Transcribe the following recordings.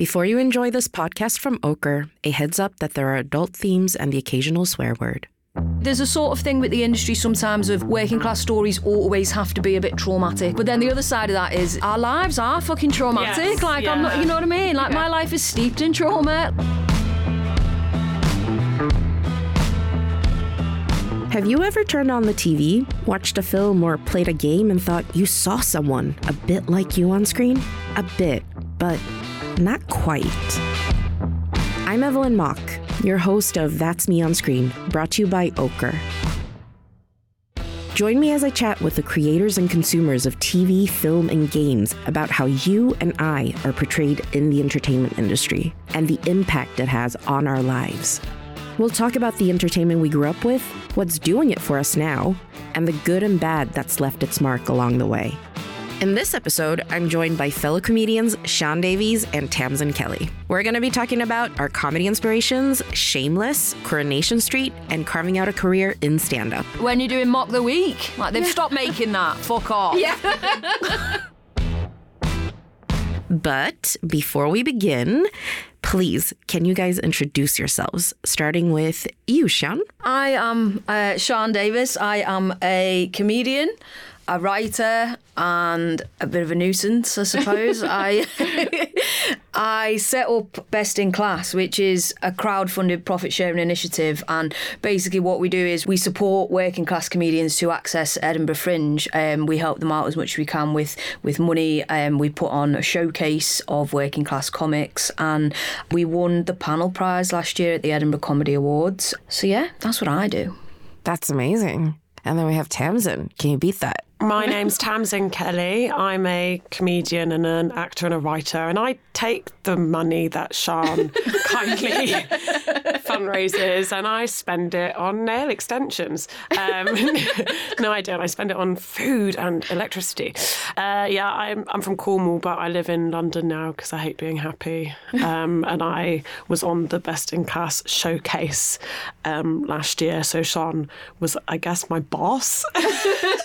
Before you enjoy this podcast from Okre, a heads up that there are adult themes and the occasional swear word. There's a sort of thing with the industry sometimes of working class stories always have to be a bit traumatic. But then the other side of that is our lives are fucking traumatic. Yes, like I'm not you know what I mean? Like my life is steeped in trauma. Have you ever turned on the TV, watched a film, or played a game and thought you saw someone a bit like you on screen? A bit, but not quite. I'm Evelyn Mok, your host of That's Me on Screen, brought to you by Okre. Join me as I chat with the creators and consumers of TV, film, and games about how you and I are portrayed in the entertainment industry and the impact it has on our lives. We'll talk about the entertainment we grew up with, what's doing it for us now, and the good and bad that's left its mark along the way. In this episode, I'm joined by fellow comedians Sian Davis and Tamsyn Kelly. We're going to be talking about our comedy inspirations, Shameless, Coronation Street, and carving out a career in stand up. When you're doing mock the week, like they've stopped making that. Fuck off. Yeah. But before we begin, please, can you guys introduce yourselves? Starting with you, Sian. I am uh, Sian Davis. I am a comedian, a writer, and a bit of a nuisance, I suppose. I I set up Best in Class, which is a crowd-funded profit-sharing initiative, and basically what we do is we support working class comedians to access Edinburgh Fringe. Um, we help them out as much as we can with with money. Um, we put on a showcase of working class comics, and we won the panel prize last year at the Edinburgh Comedy Awards. So yeah, that's what I do. That's amazing. And then we have Tamsyn. Can you beat that? My name's Tamsyn Kelly. I'm a comedian and an actor and a writer, and I take the money that Sian kindly fundraises and I spend it on nail extensions. Um, no, I don't. I spend it on food and electricity. Uh, yeah, I'm, I'm from Cornwall, but I live in London now because I hate being happy. Um, and I was on the Best in Class showcase um, last year, so Sian was, I guess, my boss.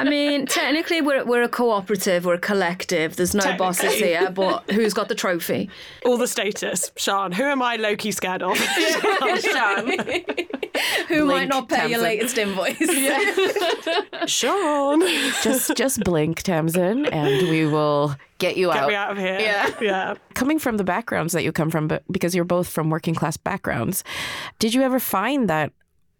I mean, technically, we're, we're a cooperative, we're a collective. There's no bosses here, but who's got the trophy? All the status. Sian, who am I low key scared of? Sian. Who might not pay your Tamsyn. latest invoice? Sian. Just just blink, Tamsyn, and we will get you Get out. Get me out of here. Yeah. Yeah. Coming from the backgrounds that you come from, but because you're both from working class backgrounds, did you ever find that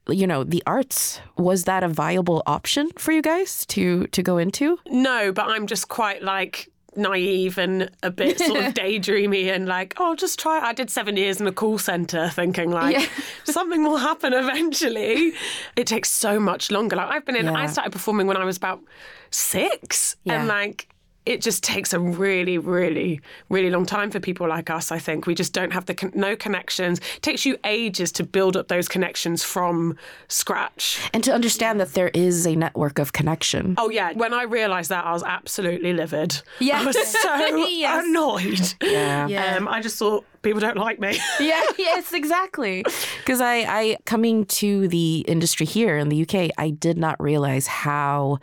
you know the arts was that a viable option for you guys to to go into? No, but I'm just quite like naive and a bit sort of daydreamy and like, oh, just try. I did seven years in a call center thinking like Yeah. something will happen eventually. It takes so much longer. Like I've been in, I started performing when I was about six and like, it just takes a really, really, really long time for people like us. I think we just don't have the con- no connections. It takes you ages to build up those connections from scratch. And to understand that there is a network of connection. Oh yeah, when I realised that, I was absolutely livid. Yeah. I was so Yes. annoyed. Yeah. Yeah. Um, I just thought people don't like me. yeah, yes, exactly. Because I, I, coming to the industry here in the UK, I did not realize how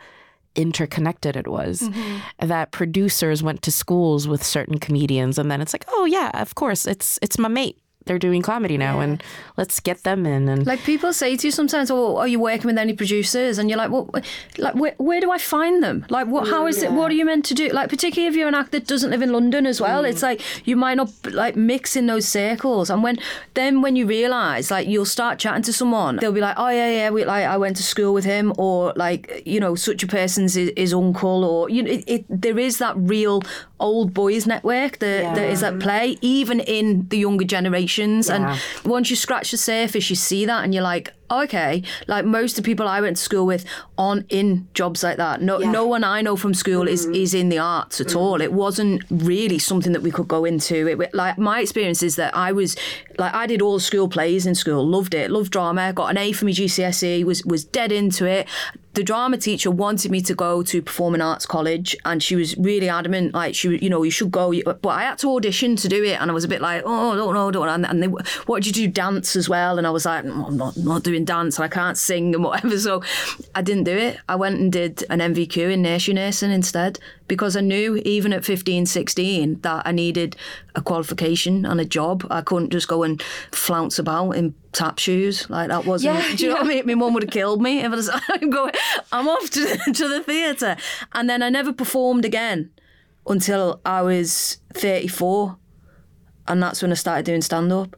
interconnected it was. Mm-hmm. That producers went to schools with certain comedians, and then it's like, oh yeah, of course, it's it's my mate. They're doing comedy now, and let's get them in. And Like people say to you sometimes, "Oh, are you working with any producers?" And you're like, "Well, like where, where do I find them? Like, what? How is it? What are you meant to do? Like, particularly if you're an actor that doesn't live in London as well, it's mm. like you might not like mix in those circles. And when then when you realise, like, you'll start chatting to someone, they'll be like, "Oh yeah, yeah, we like I went to school with him," or like, you know, such a person's is, is uncle, or you know, it, it, there is that real old boys network that, that is at play, even in the younger generations. And Yeah. once you scratch the surface, you see that, and you're like, okay, like most of the people I went to school with aren't in jobs like that. No, no one I know from school is mm-hmm. is in the arts at mm-hmm. all. It wasn't really something that we could go into. It like my experience is that I was like I did all the school plays in school, loved it, loved drama, got an A for my GCSE, was was dead into it. the drama teacher wanted me to go to performing arts college and she was really adamant like she you know you should go but i had to audition to do it and i was a bit like oh don't know don't know and, and they what did you do dance as well and i was like mm, i'm not, not doing dance and i can't sing and whatever so i didn't do it i went and did an nvq in nursery nursing instead because i knew even at 15 16 that i needed a qualification and a job i couldn't just go and flounce about in tap shoes. Like that wasn't. Yeah, do you know what I mean? My mum would have killed me if I was I'm going. I'm off to to the theatre, and then I never performed again until I was 34, and that's when I started doing stand up.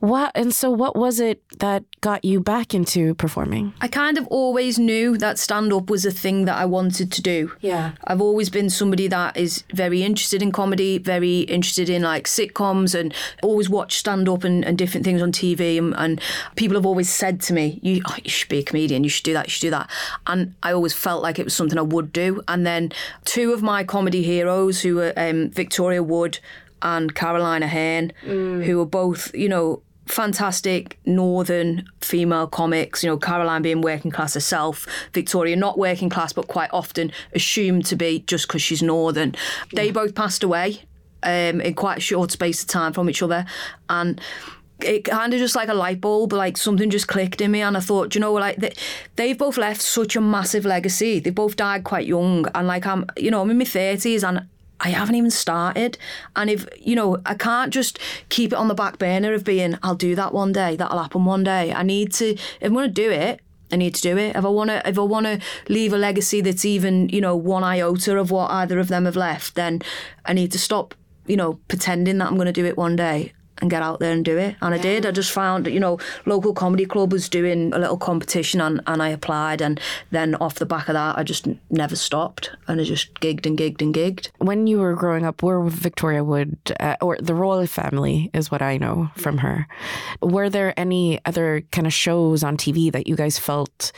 What and so what was it that got you back into performing? I kind of always knew that stand up was a thing that I wanted to do. Yeah. I've always been somebody that is very interested in comedy, very interested in like sitcoms and always watch stand up and, and different things on TV and, and people have always said to me, you, oh, you should be a comedian, you should do that, you should do that. And I always felt like it was something I would do. And then two of my comedy heroes who were um, Victoria Wood and Caroline Aherne, mm. who were both, you know, fantastic northern female comics, you know, Caroline being working class herself, Victoria not working class, but quite often assumed to be just because she's northern. Yeah. They both passed away um, in quite a short space of time from each other. And it kind of just like a light bulb, like something just clicked in me, and I thought, you know, like they, they've both left such a massive legacy. They both died quite young, and like I'm, you know, I'm in my thirties, and I haven't even started. And if, you know, I can't just keep it on the back burner of being, I'll do that one day, that'll happen one day. I need to, if I'm going to do it, I need to do it. If I want to, if I want to leave a legacy that's even, you know, one iota of what either of them have left, then I need to stop, you know, pretending that I'm going to do it one day and get out there and do it. And yeah. I did. I just found, you know, local comedy club was doing a little competition and, and I applied. And then off the back of that, I just never stopped and I just gigged and gigged and gigged. When you were growing up, where Victoria Wood, uh, or the Royle family is what I know from her, were there any other kind of shows on TV that you guys felt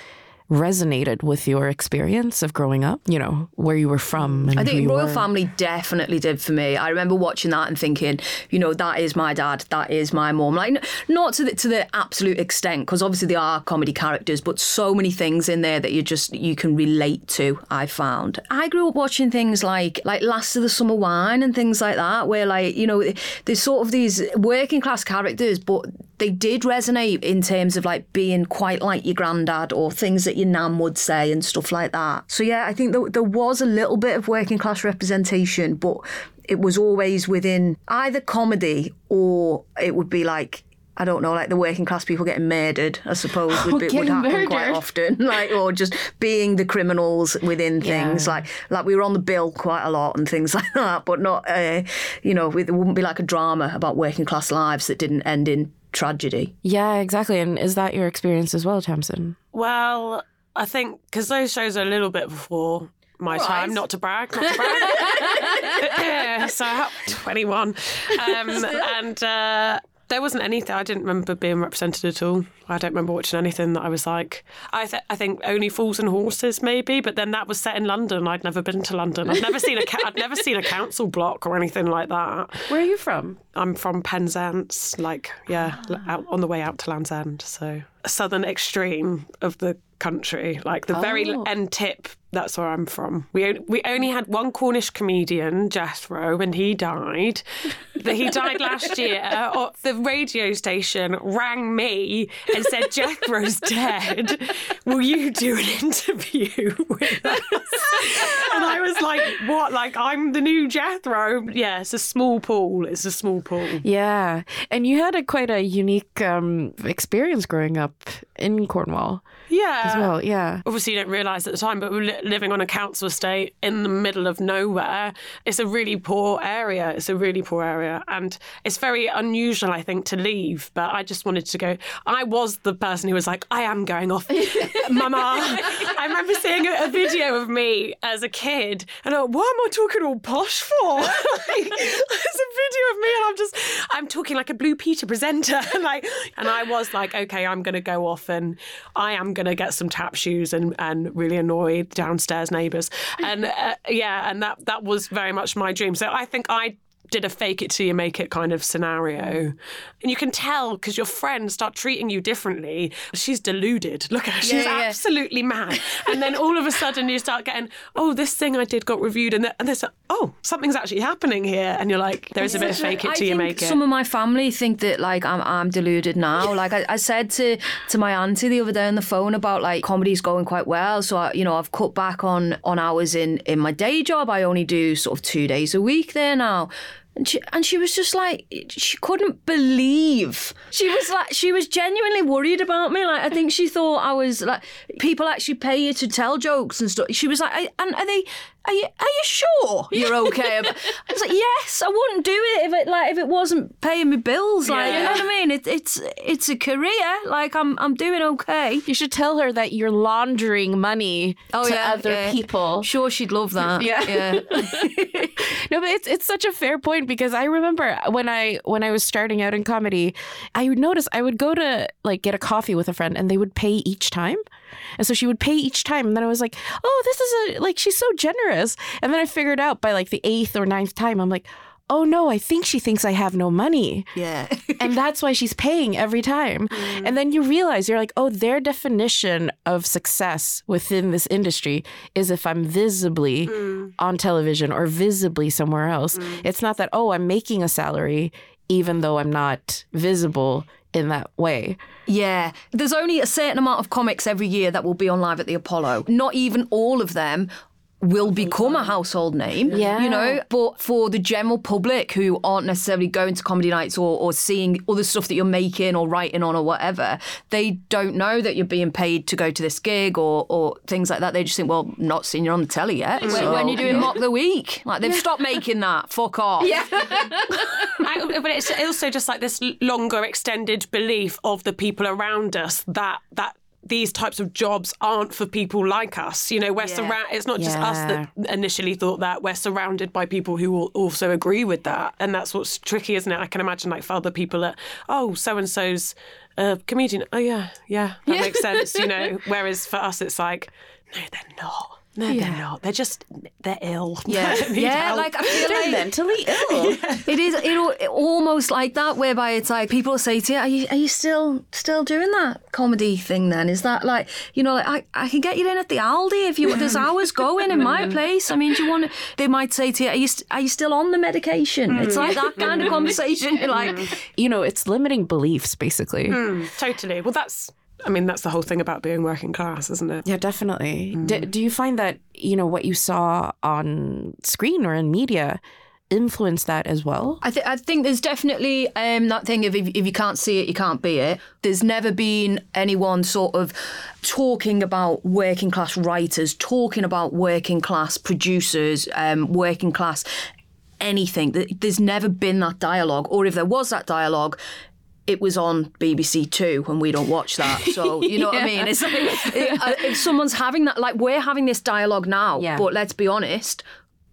resonated with your experience of growing up, you know, where you were from. I think Royle were. Family definitely did for me. I remember watching that and thinking, you know, that is my dad, that is my mom. Like, not to the, to the absolute extent, because obviously they are comedy characters, but so many things in there that you just, you can relate to, I found. I grew up watching things like, like Last of the Summer Wine and things like that, where like, you know, there's sort of these working class characters, but they did resonate in terms of like being quite like your granddad or things that your nan would say and stuff like that. So yeah, I think there, there was a little bit of working class representation, but it was always within either comedy or it would be like I don't know, like the working class people getting murdered, I suppose, would, be, would happen murdered. quite often. Like, or just being the criminals within things. Yeah. Like, like we were on the bill quite a lot and things like that, but not, uh, you know, it wouldn't be like a drama about working class lives that didn't end in tragedy. Yeah, exactly. And is that your experience as well, Tamsyn? Well, I think because those shows are a little bit before my right. time, not to brag, not to brag. yeah, so 21. Um, and uh, there wasn't anything. I didn't remember being represented at all. I don't remember watching anything that I was like. I th- I think only Fools and Horses maybe, but then that was set in London. I'd never been to London. I'd never seen a ca- I'd never seen a council block or anything like that. Where are you from? I'm from Penzance, like yeah, out on the way out to Land's End. So southern extreme of the country, like the oh. very end tip. That's where I'm from. We we only had one Cornish comedian, Jethro, and he died. he died last year. the radio station rang me and said Jethro's dead. Will you do an interview with us? and I was like, what? Like I'm the new Jethro? Yeah, it's a small pool. It's a small pool. Yeah, and you had a quite a unique um, experience growing up in Cornwall. Yeah. As well, yeah. Obviously, you don't realise at the time, but we're li- living on a council estate in the middle of nowhere. It's a really poor area. It's a really poor area. And it's very unusual, I think, to leave. But I just wanted to go. I was the person who was like, I am going off, Mama. I remember seeing a, a, video of me as a kid, and I what am I talking all posh for? like, there's a video of me, and I'm just, I'm talking like a Blue Peter presenter. and, like, and I was like, okay, I'm going to go off and I am going to get some tap shoes and, and really annoy downstairs neighbours. And uh, yeah, and that, that was very much my dream. So I think I did a fake it till you make it kind of scenario. And you can tell because your friends start treating you differently. She's deluded. Look at her. She's yeah, yeah. absolutely mad. And then all of a sudden you start getting, oh, this thing I did got reviewed. And, th- and there's, oh, something's actually happening here. And you're like, there's a bit of fake it till you make it. Some of my family think that like I'm I'm deluded now. like I, I said to to my auntie the other day on the phone about like comedy's going quite well. So I, you know I've cut back on on hours in in my day job. I only do sort of two days a week there now. And she, and she was just like she couldn't believe. She was like she was genuinely worried about me. Like I think she thought I was like people actually pay you to tell jokes and stuff. She was like and are they are you, are you sure you're okay? I was like, yes, I wouldn't do it if it like if it wasn't paying me bills. Like, you know what I mean? It, it's it's a career. Like, I'm I'm doing okay. You should tell her that you're laundering money Oh, to yeah, other yeah. people. Sure, she'd love that. Yeah. yeah. no, but it's it's such a fair point because I remember when I when I was starting out in comedy, I would notice I would go to like get a coffee with a friend and they would pay each time. And so she would pay each time and then I was like, "Oh, this is a like she's so generous." And then I figured out by like the 8th or ninth time I'm like, "Oh no, I think she thinks I have no money." Yeah. and that's why she's paying every time. Mm. And then you realize you're like, oh, their definition of success within this industry is if I'm visibly mm. on television or visibly somewhere else. Mm. It's not that, oh, I'm making a salary even though I'm not visible in that way. Yeah, there's only a certain amount of comics every year that will be on live at the Apollo. Not even all of them will become a household name. Yeah. You know, but for the general public who aren't necessarily going to comedy nights or, or seeing all the stuff that you're making or writing on or whatever, they don't know that you're being paid to go to this gig or, or things like that. They just think, well, not seen you on the telly yet. When, when you're doing Mock the Week. Like, they've stopped making that. Fuck off. Yeah. I, but it's also just like this longer extended belief of the people around us that that these types of jobs aren't for people like us. You know, we're surrounded. It's not just us that initially thought that. We're surrounded by people who will also agree with that, and that's what's tricky, isn't it? I can imagine like for other people that oh, so and so's a comedian. Oh yeah, yeah, that makes sense. You know, whereas for us, it's like no, they're not. No, they're not. They're just they're ill. Yeah, yeah. help. Like I feel like mentally ill. It is it, al- almost like that, whereby it's like people say to you, "Are you, are you still still doing that comedy thing? Then is that like you know, like, I I can get you in at the Aldi if you there's hours going in my mm. place. I mean, do you want? to They might say to you, "Are you are you still on the medication?" Mm. It's like that kind of mm. conversation. You're like, you know, it's limiting beliefs basically. Totally. Well, that's. I mean, that's the whole thing about being working class, isn't it? Yeah, definitely. D- do you find that, you know, what you saw on screen or in media influenced that as well? I, th- I think there's definitely um, that thing of if, if you can't see it, you can't be it. There's never been anyone sort of talking about working class writers, talking about working class producers, um, working class anything. There's never been that dialogue, or if there was that dialogue, it was on BBC Two, and we don't watch that. So you know what I mean? It's like uh, if someone's having that, like we're having this dialogue now, Yeah. but let's be honest.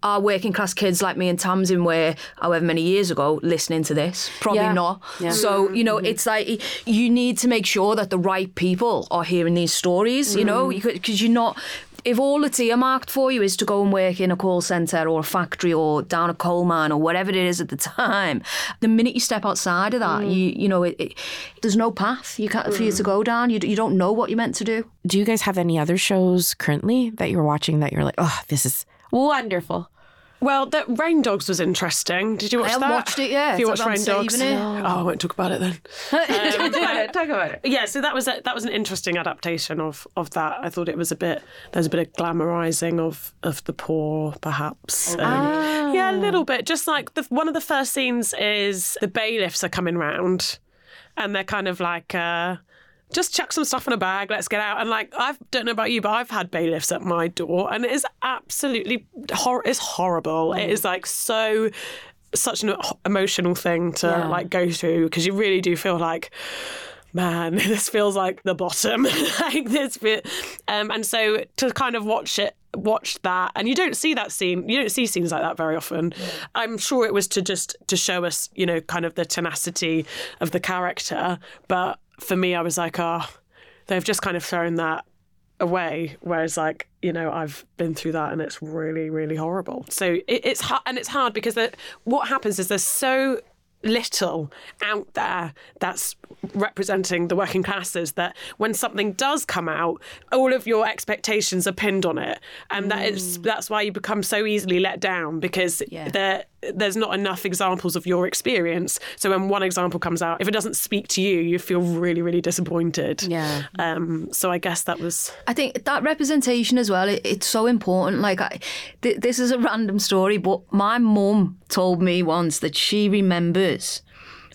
Our working class kids like me and Tamsyn were however many years ago listening to this? Probably Yeah. not. So, you know, it's like you need to make sure that the right people are hearing these stories, you know, because you're not. If all it's earmarked for you is to go and work in a call centre or a factory or down a coal mine or whatever it is at the time, the minute you step outside of that, mm. you you know, it, it, there's no path you can't, for you to mm. go down. You, you don't know what you're meant to do. Do you guys have any other shows currently that you're watching that you're like, oh, this is wonderful? Well, the Rain Dogs was interesting. Did you watch I that? watched it yet. Have you watched Rain Dogs? Oh, I won't talk about it then. Talk about it. Yeah, so that was a, that was an interesting adaptation of of that. I thought it was a bit there's a bit of glamorizing of of the poor, perhaps. Um, Yeah, a little bit. Just like the one of the first scenes is the bailiffs are coming round, and they're kind of like. Uh, just chuck some stuff in a bag, let's get out. And like, I don't know about you, but I've had bailiffs at my door, and it is absolutely hor- it's horrible. It is like so such an emotional thing to like go through because you really do feel like man, this feels like the bottom. like this bit. Um, and so to kind of watch it, watch that, and you don't see that scene, you don't see scenes like that very often. I'm sure it was to just to show us, you know, kind of the tenacity of the character. But for me, I was like, oh, they've just kind of thrown that away. Whereas like you know I've been through that and it's really really horrible. So it, it's hard and it's hard because the, what happens is there's so little out there that's representing the working classes that when something does come out all of your expectations are pinned on it and that is mm. that's why you become so easily let down because Yeah. there there's not enough examples of your experience so when one example comes out if it doesn't speak to you you feel really really disappointed Yeah. um so i guess that was I think that representation as well, it, it's so important. Like, I, th- this is a random story, but my mum told me once that she remembers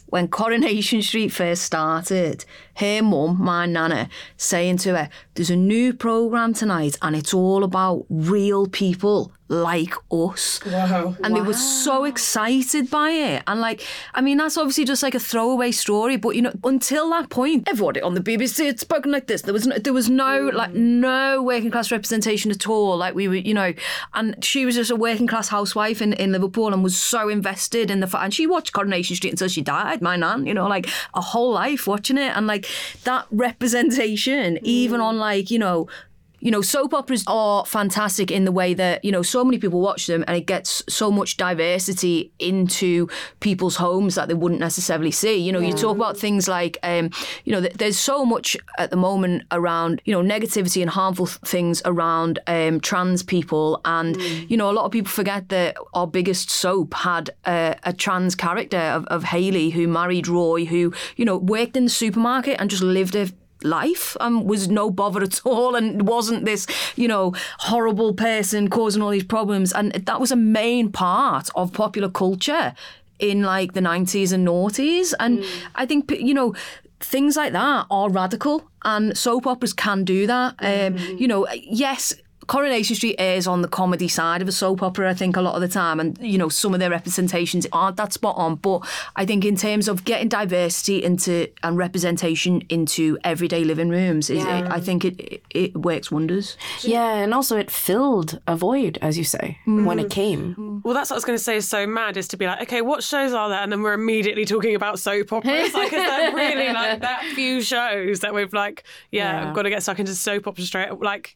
when Coronation Street first started, her mum, my nana, saying to her, There's a new programme tonight and it's all about real people like us. wow And they were so excited by it. And like, I mean, that's obviously just like a throwaway story, but you know, until that point, everybody on the BBC had spoken like this. There was no, there was no mm. like no working class representation at all. Like we were, you know, and she was just a working class housewife in, in Liverpool and was so invested in the fact. And she watched Coronation Street until she died. My nan, you know, like a whole life watching it, and like that representation, even mm. on like you know you know, soap operas are fantastic in the way that, you know, so many people watch them and it gets so much diversity into people's homes that they wouldn't necessarily see. You know, you talk about things like, um, you know, th- there's so much at the moment around, you know, negativity and harmful th- things around um, trans people. And, you know, a lot of people forget that our biggest soap had a, a trans character of, of Hayley who married Roy, who, you know, worked in the supermarket and just lived a life and was no bother at all and wasn't this you know horrible person causing all these problems. And that was a main part of popular culture in like the 90s and noughties. And mm. i think you know things like that are radical and soap operas can do that. Um, mm-hmm. you know yes Coronation Street airs on the comedy side of a soap opera, I think, a lot of the time. And, you know, some of their representations aren't that spot on. But I think in terms of getting diversity into and representation into everyday living rooms, Yeah. it, I think it, it, it works wonders. Yeah, and also it filled a void, as you say, when it mm. came. Well, that's what I was going to say. Is so mad is to be like, okay, what shows are there? And then we're immediately talking about soap operas. Like, is there really like that few shows that we've like, yeah, Yeah. I've got to get stuck into soap opera straight. Like, w-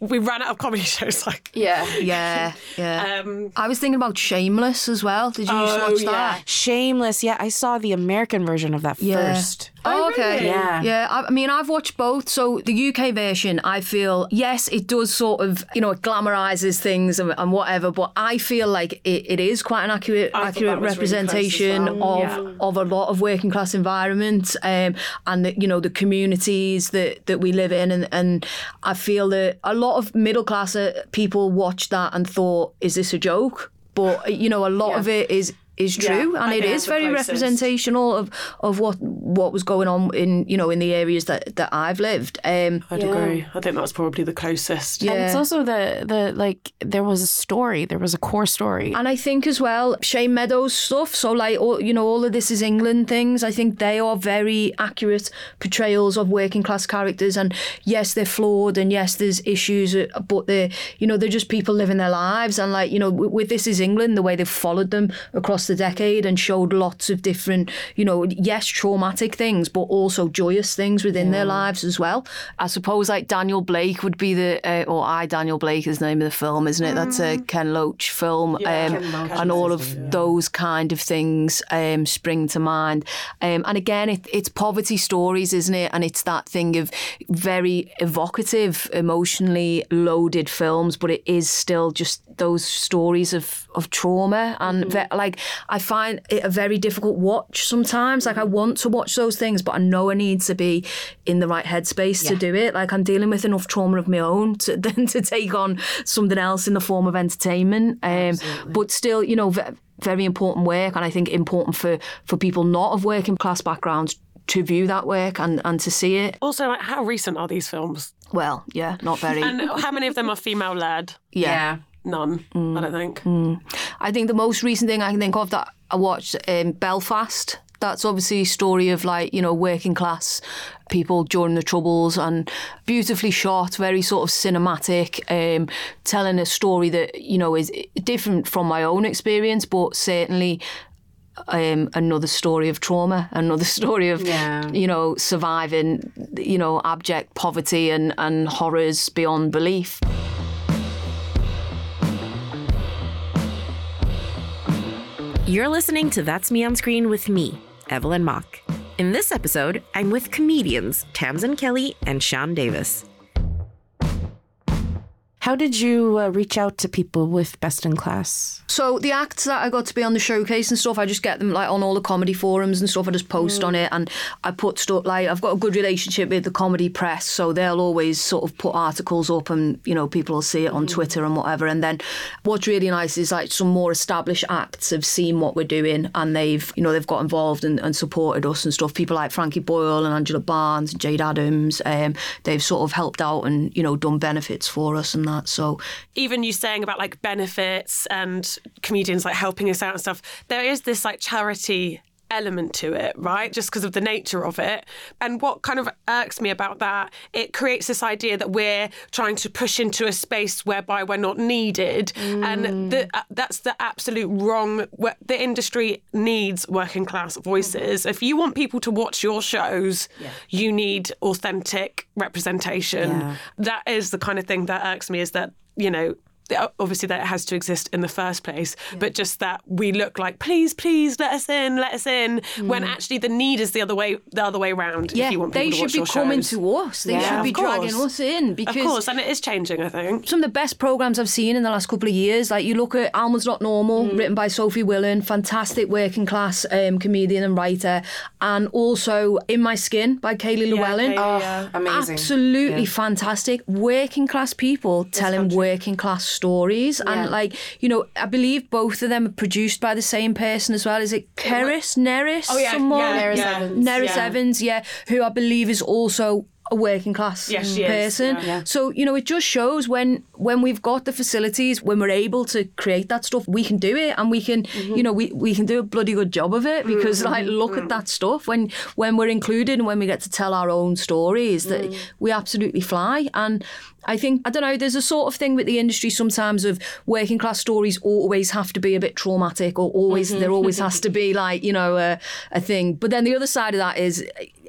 we ran out of comedy shows. Like, Yeah. Yeah, yeah. um, I was thinking about Shameless as well. Did you Oh, watch yeah. that? Shameless. Yeah, I saw the American version of that Yeah. first. Oh, okay. really? Yeah. Yeah. I, I mean, I've watched both. So the UK version, I feel, yes, it does sort of, you know, it glamorizes things and, and whatever, but I feel like it, it is quite an accurate, I accurate that was really representation well. of Yeah. of a lot of working class environments um, and the, you know the communities that, that we live in and, and I feel that a lot of middle class uh, people watched that and thought is this a joke? But you know a lot of it is is true I and it think is that's the very closest. representational of of what what was going on in you know in the areas that that I've lived um I'd agree. I think that's probably the closest. Yeah. And it's also the the like there was a story, there was a core story. And I think as well, Shane Meadows stuff. So like, all, you know, all of this is England things. I think they are very accurate portrayals of working class characters. And yes, they're flawed, and yes, there's issues, uh, but they're, you know, they're just people living their lives. And like, you know, with, with This Is England, the way they've followed them across the decade and showed lots of different, you know, yes, traumatic things, but also joyous things within their lives as well. I suppose like Daniel Blake would be the, uh, or I Daniel Blake is the name of the film, isn't it? That's a Ken Loach film, um, and all of those kind of things um, spring to mind. Um, and again, it, it's poverty stories, isn't it? And it's that thing of very evocative, emotionally loaded films, but it is still just those stories of, of trauma. And ve- like, I find it a very difficult watch sometimes. Like, I want to watch those things, but I know I need to be in the right headspace to do it. Like, I'm dealing with enough trauma of my own to then to take on something else in the form of entertainment. Um, but still, you know, ve- very important work. And I think important for, for people not of working class backgrounds to view that work and, and to see it. Also, like, how recent are these films? Well, yeah, not very. And how many of them are female led? yeah. None, Mm. I don't think. I think the most recent thing I can think of that I watched um, Belfast. That's obviously a story of like you know working class people during the troubles and beautifully shot, very sort of cinematic, um, telling a story that you know is different from my own experience, but certainly um, another story of trauma, another story of Yeah. you know surviving you know abject poverty and and horrors beyond belief. You're listening to That's Me on Screen with me, Evelyn Mok. In this episode, I'm with comedians Tamsyn Kelly and Sian Davis. How did you uh, reach out to people with Best in Class? So the acts that I got to be on the showcase and stuff, I just get them like on all the comedy forums and stuff. I just post on it and I put stuff like I've got a good relationship with the comedy press, so they'll always sort of put articles up and you know people will see it on Twitter and whatever. And then what's really nice is like some more established acts have seen what we're doing and they've you know they've got involved and, and supported us and stuff. People like Frankie Boyle and Angela Barnes and Jayde Adams, um, they've sort of helped out and you know done benefits for us and that. So even you saying about like benefits and comedians like helping us out and stuff, there is this like charity element to it, right? Just because of the nature of it. And what kind of irks me about that, it creates this idea that we're trying to push into a space whereby we're not needed. And the, uh, that's the absolute wrong. The industry needs working class voices. If you want people to watch your shows, you need authentic representation. Yeah. That is the kind of thing that irks me is that, you know, obviously that it has to exist in the first place but just that we look like please please let us in let us in when actually the need is the other way the other way around yeah, if you want they to should watch be your coming shows. to us. They Yeah, should be dragging us in because of course and it is changing i think some of the best programs I've seen in the last couple of years. Like you look at Alma's Not Normal, Mm. written by Sophie Willan, fantastic working class um, comedian and writer, and also In My Skin by Kayleigh Llewellyn. Kaylee, Oh, yeah. amazing. Absolutely fantastic. Working class people telling working class stories. And like, you know, I believe both of them are produced by the same person as well. Is it Keris? Nerys? Oh, yeah, Someone? yeah, Nerys yeah. Evans. Nerys Yeah. Evans, yeah, who I believe is also a working class Yes, person. yeah. So you know, it just shows when when we've got the facilities, when we're able to create that stuff, we can do it, and we can, Mm-hmm. you know, we, we can do a bloody good job of it because like look at that stuff when when we're included and when we get to tell our own stories that Mm. we absolutely fly and. I think I don't know. There's a sort of thing with the industry sometimes of working class stories always have to be a bit traumatic, or always Mm-hmm. there always has to be like you know a, a thing. But then the other side of that is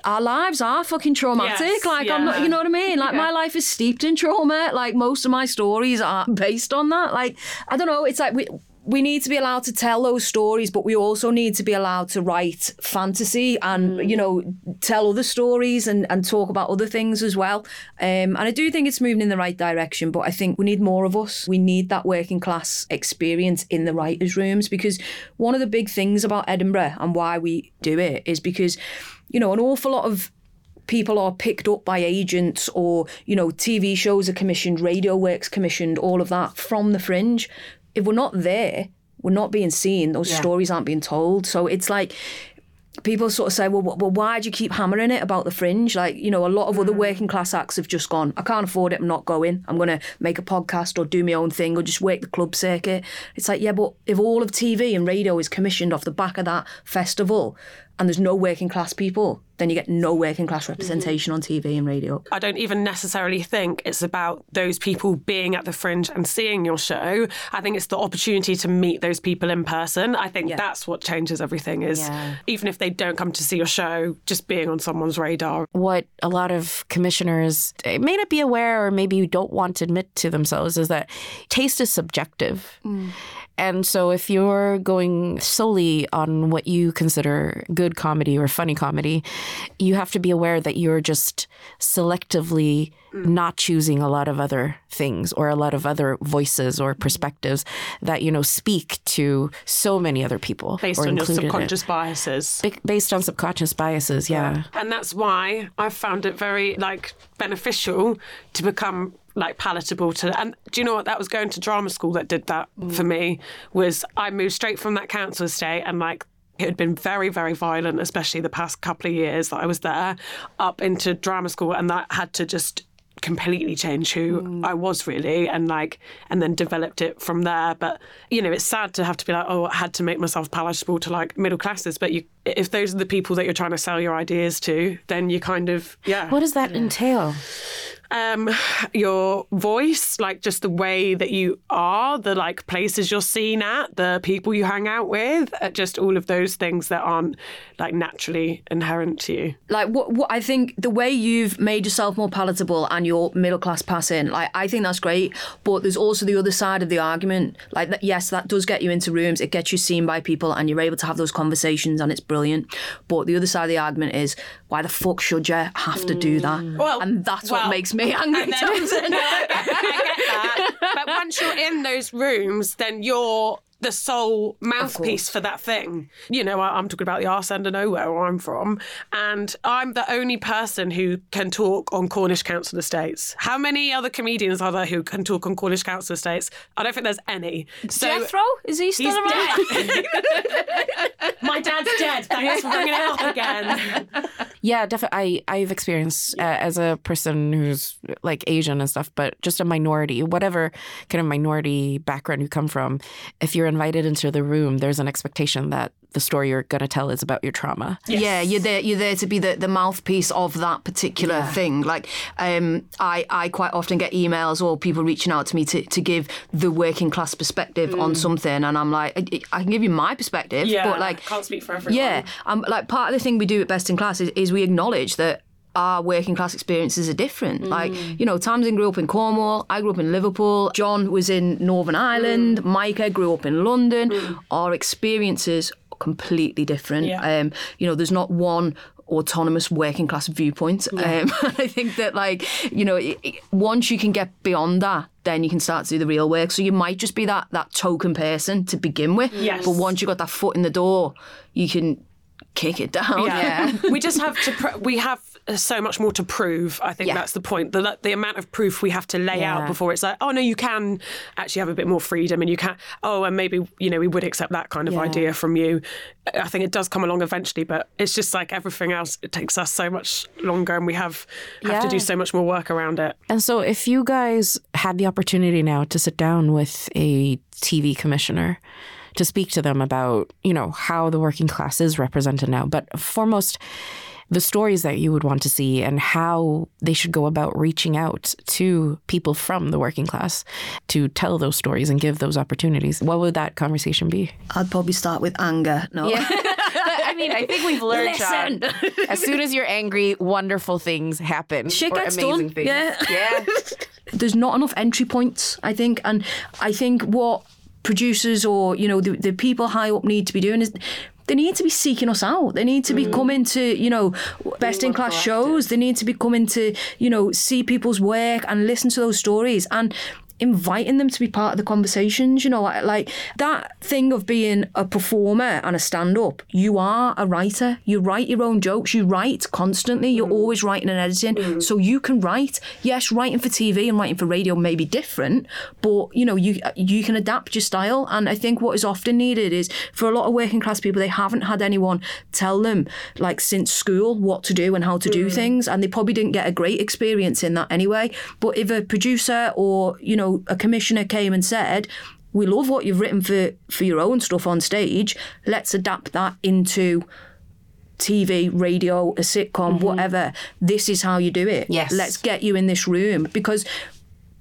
our lives are fucking traumatic. Yes, like I'm not, you know what I mean? Like my life is steeped in trauma. Like most of my stories are based on that. Like I don't know. It's like we. We need to be allowed to tell those stories, but we also need to be allowed to write fantasy and, you know, tell other stories and, and talk about other things as well. Um, and I do think it's moving in the right direction, but I think we need more of us. We need that working class experience in the writers' rooms because one of the big things about Edinburgh and why we do it is because, you know, an awful lot of people are picked up by agents or you know TV shows are commissioned radio works commissioned all of that from the fringe if we're not there we're not being seen those stories aren't being told so it's like people sort of say, well, well, why do you keep hammering it about the fringe? Like, you know, a lot of other mm. working class acts have just gone, I can't afford it, I'm not going. I'm going to make a podcast or do my own thing or just work the club circuit. It's like, yeah, but if all of TV and radio is commissioned off the back of that festival and there's no working class people, then you get no working class mm-hmm. representation on TV and radio. I don't even necessarily think it's about those people being at the fringe and seeing your show. I think it's the opportunity to meet those people in person. I think that's what changes everything is Yeah. even if they don't come to see your show, just being on someone's radar. what a lot of commissioners may not be aware or maybe don't want to admit to themselves is that taste is subjective. Mm. And so if you're going solely on what you consider good comedy or funny comedy, you have to be aware that you're just selectively mm. not choosing a lot of other things or a lot of other voices or mm-hmm. perspectives that you know speak to so many other people Based or on your subconscious biases. Ba- based on subconscious biases yeah. And that's why I found it very like beneficial to become like palatable to and do you know what? That was going to drama school that did that mm. for me was I moved straight from that council estate and like it had been very very violent especially the past couple of years that I was there up into drama school and that had to just completely change who mm. I was really and like and then developed it from there. But you know it's sad to have to be like oh I had to make myself palatable to like middle classes but you if those are the people that you're trying to sell your ideas to then you kind of yeah. What does that entail um, your voice, like just the way that you are, the like places you're seen at, the people you hang out with, uh, just all of those things that aren't like naturally inherent to you. like what, what I think the way you've made yourself more palatable and your middle class passing, like I think that's great. But there's also the other side of the argument. Like that, yes, that does get you into rooms, it gets you seen by people, and you're able to have those conversations, and it's brilliant. But the other side of the argument is why the fuck should you have to do that? Well, and that's well, what makes me then- Tamsyn. No, I get, I get that. But once you're in those rooms, then you're the sole mouthpiece for that thing. You know, I, I'm talking about the arse end of nowhere where I'm from, and I'm the only person who can talk on Cornish council estates. How many other comedians are there who can talk on Cornish council estates? I don't think there's any. So Jethro is he still He's around? dead. My dad's dead. Thanks for bringing it up again. Yeah, definitely. I I've experienced uh, as a person who's like Asian and stuff, but just a minority, whatever kind of minority background you come from. If you're invited into the room, there's an expectation that the story you're going to tell is about your trauma. Yeah, you're there. You're there to be the, the mouthpiece of that particular thing. Like, um, I I quite often get emails or people reaching out to me to, to give the working class perspective on something, and I'm like, I, I can give you my perspective, but like, can't speak for everyone. yeah, um, like part of the thing we do at Best in Class is, is we acknowledge that our working class experiences are different. Like, you know, Tamsyn grew up in Cornwall, I grew up in Liverpool, John was in Northern Ireland, Micah grew up in London. Our experiences are completely different. Yeah. Um, you know, there's not one autonomous working class viewpoint. Um, I think that, like, you know, it, it- once you can get beyond that, then you can start to do the real work. So you might just be that that token person to begin with. Yes. But once you got that foot in the door, you can kick it down. Yeah. we just have to. Pr- we have uh, so much more to prove. I think Yeah. that's the point. The the amount of proof we have to lay out before it's like, oh no, you can actually have a bit more freedom, and you can. Oh, and maybe you know we would accept that kind of Yeah. idea from you. I think it does come along eventually, but it's just like everything else. It takes us so much longer, and we have have to do so much more work around it. And so, if you guys had the opportunity now to sit down with a TV commissioner to speak to them about, you know, how the working class is represented now, but foremost, the stories that you would want to see and how they should go about reaching out to people from the working class to tell those stories and give those opportunities, what would that conversation be? I'd probably start with anger. No. Yeah. I mean, I think we've learned, Sian, as soon as you're angry, wonderful things happen. Shit or gets amazing done. things. Yeah. Yeah. There's not enough entry points, I think. And I think what producers or, you know, the, the people high up need to be doing is they need to be seeking us out. They need to be coming to, you know, best in class shows. They need to be coming to, you know, see people's work and listen to those stories and inviting them to be part of the conversations, you know, like, like that thing of being a performer and a stand up. You are a writer. You write your own jokes. You write constantly. You're mm-hmm. always writing and editing. Mm-hmm. So you can write. Yes, writing for TV and writing for radio may be different, but you know, you you can adapt your style. And I think what is often needed is for a lot of working class people, they haven't had anyone tell them like since school what to do and how to do mm. things. And they probably didn't get a great experience in that anyway. But if a producer or, you know, a commissioner came and said, we love what you've written for, for your own stuff on stage. Let's adapt that into TV, radio, a sitcom, mm-hmm. whatever. This is how you do it. Yes. Let's get you in this room because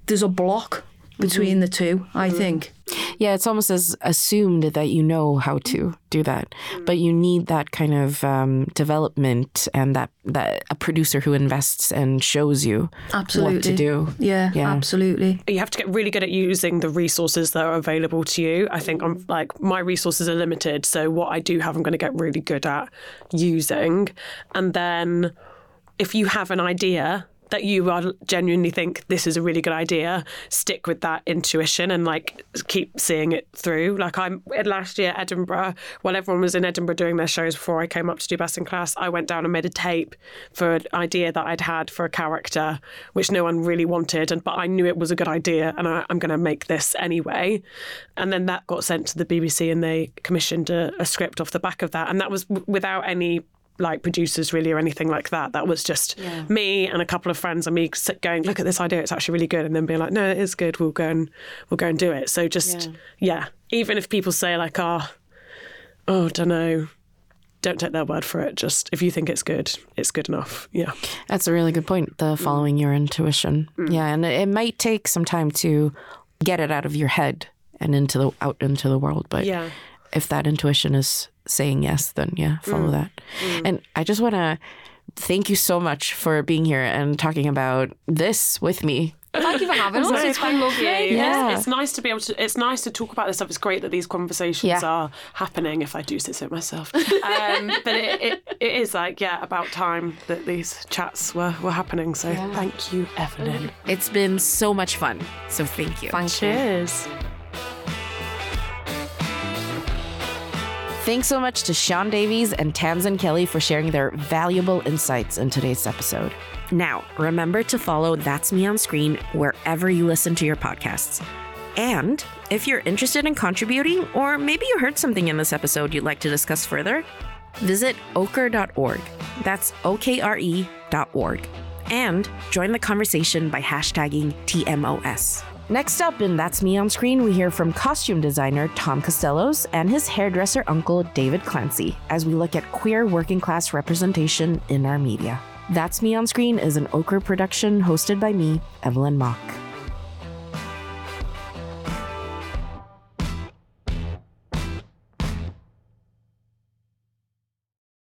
there's a block mm-hmm. between the two, I mm-hmm. think. Yeah, it's almost as assumed that you know how to do that, but you need that kind of um, development and that that a producer who invests and shows you Absolutely. what to do. Yeah, Yeah. absolutely. you have to get really good at using the resources that are available to you. I think I'm like my resources are limited, so what I do have, I'm going to get really good at using. And then if you have an idea that you are genuinely think this is a really good idea, stick with that intuition and like keep seeing it through. Like I'm last year Edinburgh, while everyone was in Edinburgh doing their shows before I came up to do best in class, I went down and made a tape for an idea that I'd had for a character, which no one really wanted, and but I knew it was a good idea, and I, I'm going to make this anyway. And then that got sent to the BBC, and they commissioned a, a script off the back of that, and that was w- without any like producers really or anything like that. That was just me and a couple of friends and me going, look at this idea, it's actually really good, and then being like, no, it is good. We'll go and we'll go and do it. So just yeah, even if people say like, oh, oh, don't know, don't take their word for it. Just if you think it's good, it's good enough. Yeah. That's a really good point. The mm. following your intuition. Mm. Yeah, and it, it might take some time to get it out of your head and into the out into the world. But Yeah. If that intuition is saying yes, then yeah, follow that. And I just want to thank you so much for being here and talking about this with me. Thank you for having us. No, It's been lovely. Yeah. It's, it's nice to be able to. It's nice to talk about this stuff. It's great that these conversations Yeah. are happening. If I do say so myself, um, but it, it, it is like yeah, about time that these chats were were happening. So thank you, Evelyn. It's been so much fun. So thank you. Thank you. Thanks so much to Sian Davis and Tamsyn Kelly for sharing their valuable insights in today's episode. Now, remember to follow That's Me on Screen wherever you listen to your podcasts. And if you're interested in contributing, or maybe you heard something in this episode you'd like to discuss further, visit okre.org. That's O K R E dot org. And join the conversation by hashtagging TMOS. Next up in That's Me on Screen, we hear from costume designer Tom Costellos and his hairdresser uncle David Clancy as we look at queer working class representation in our media. That's Me on Screen is an Okre production hosted by me, Evelyn Mok.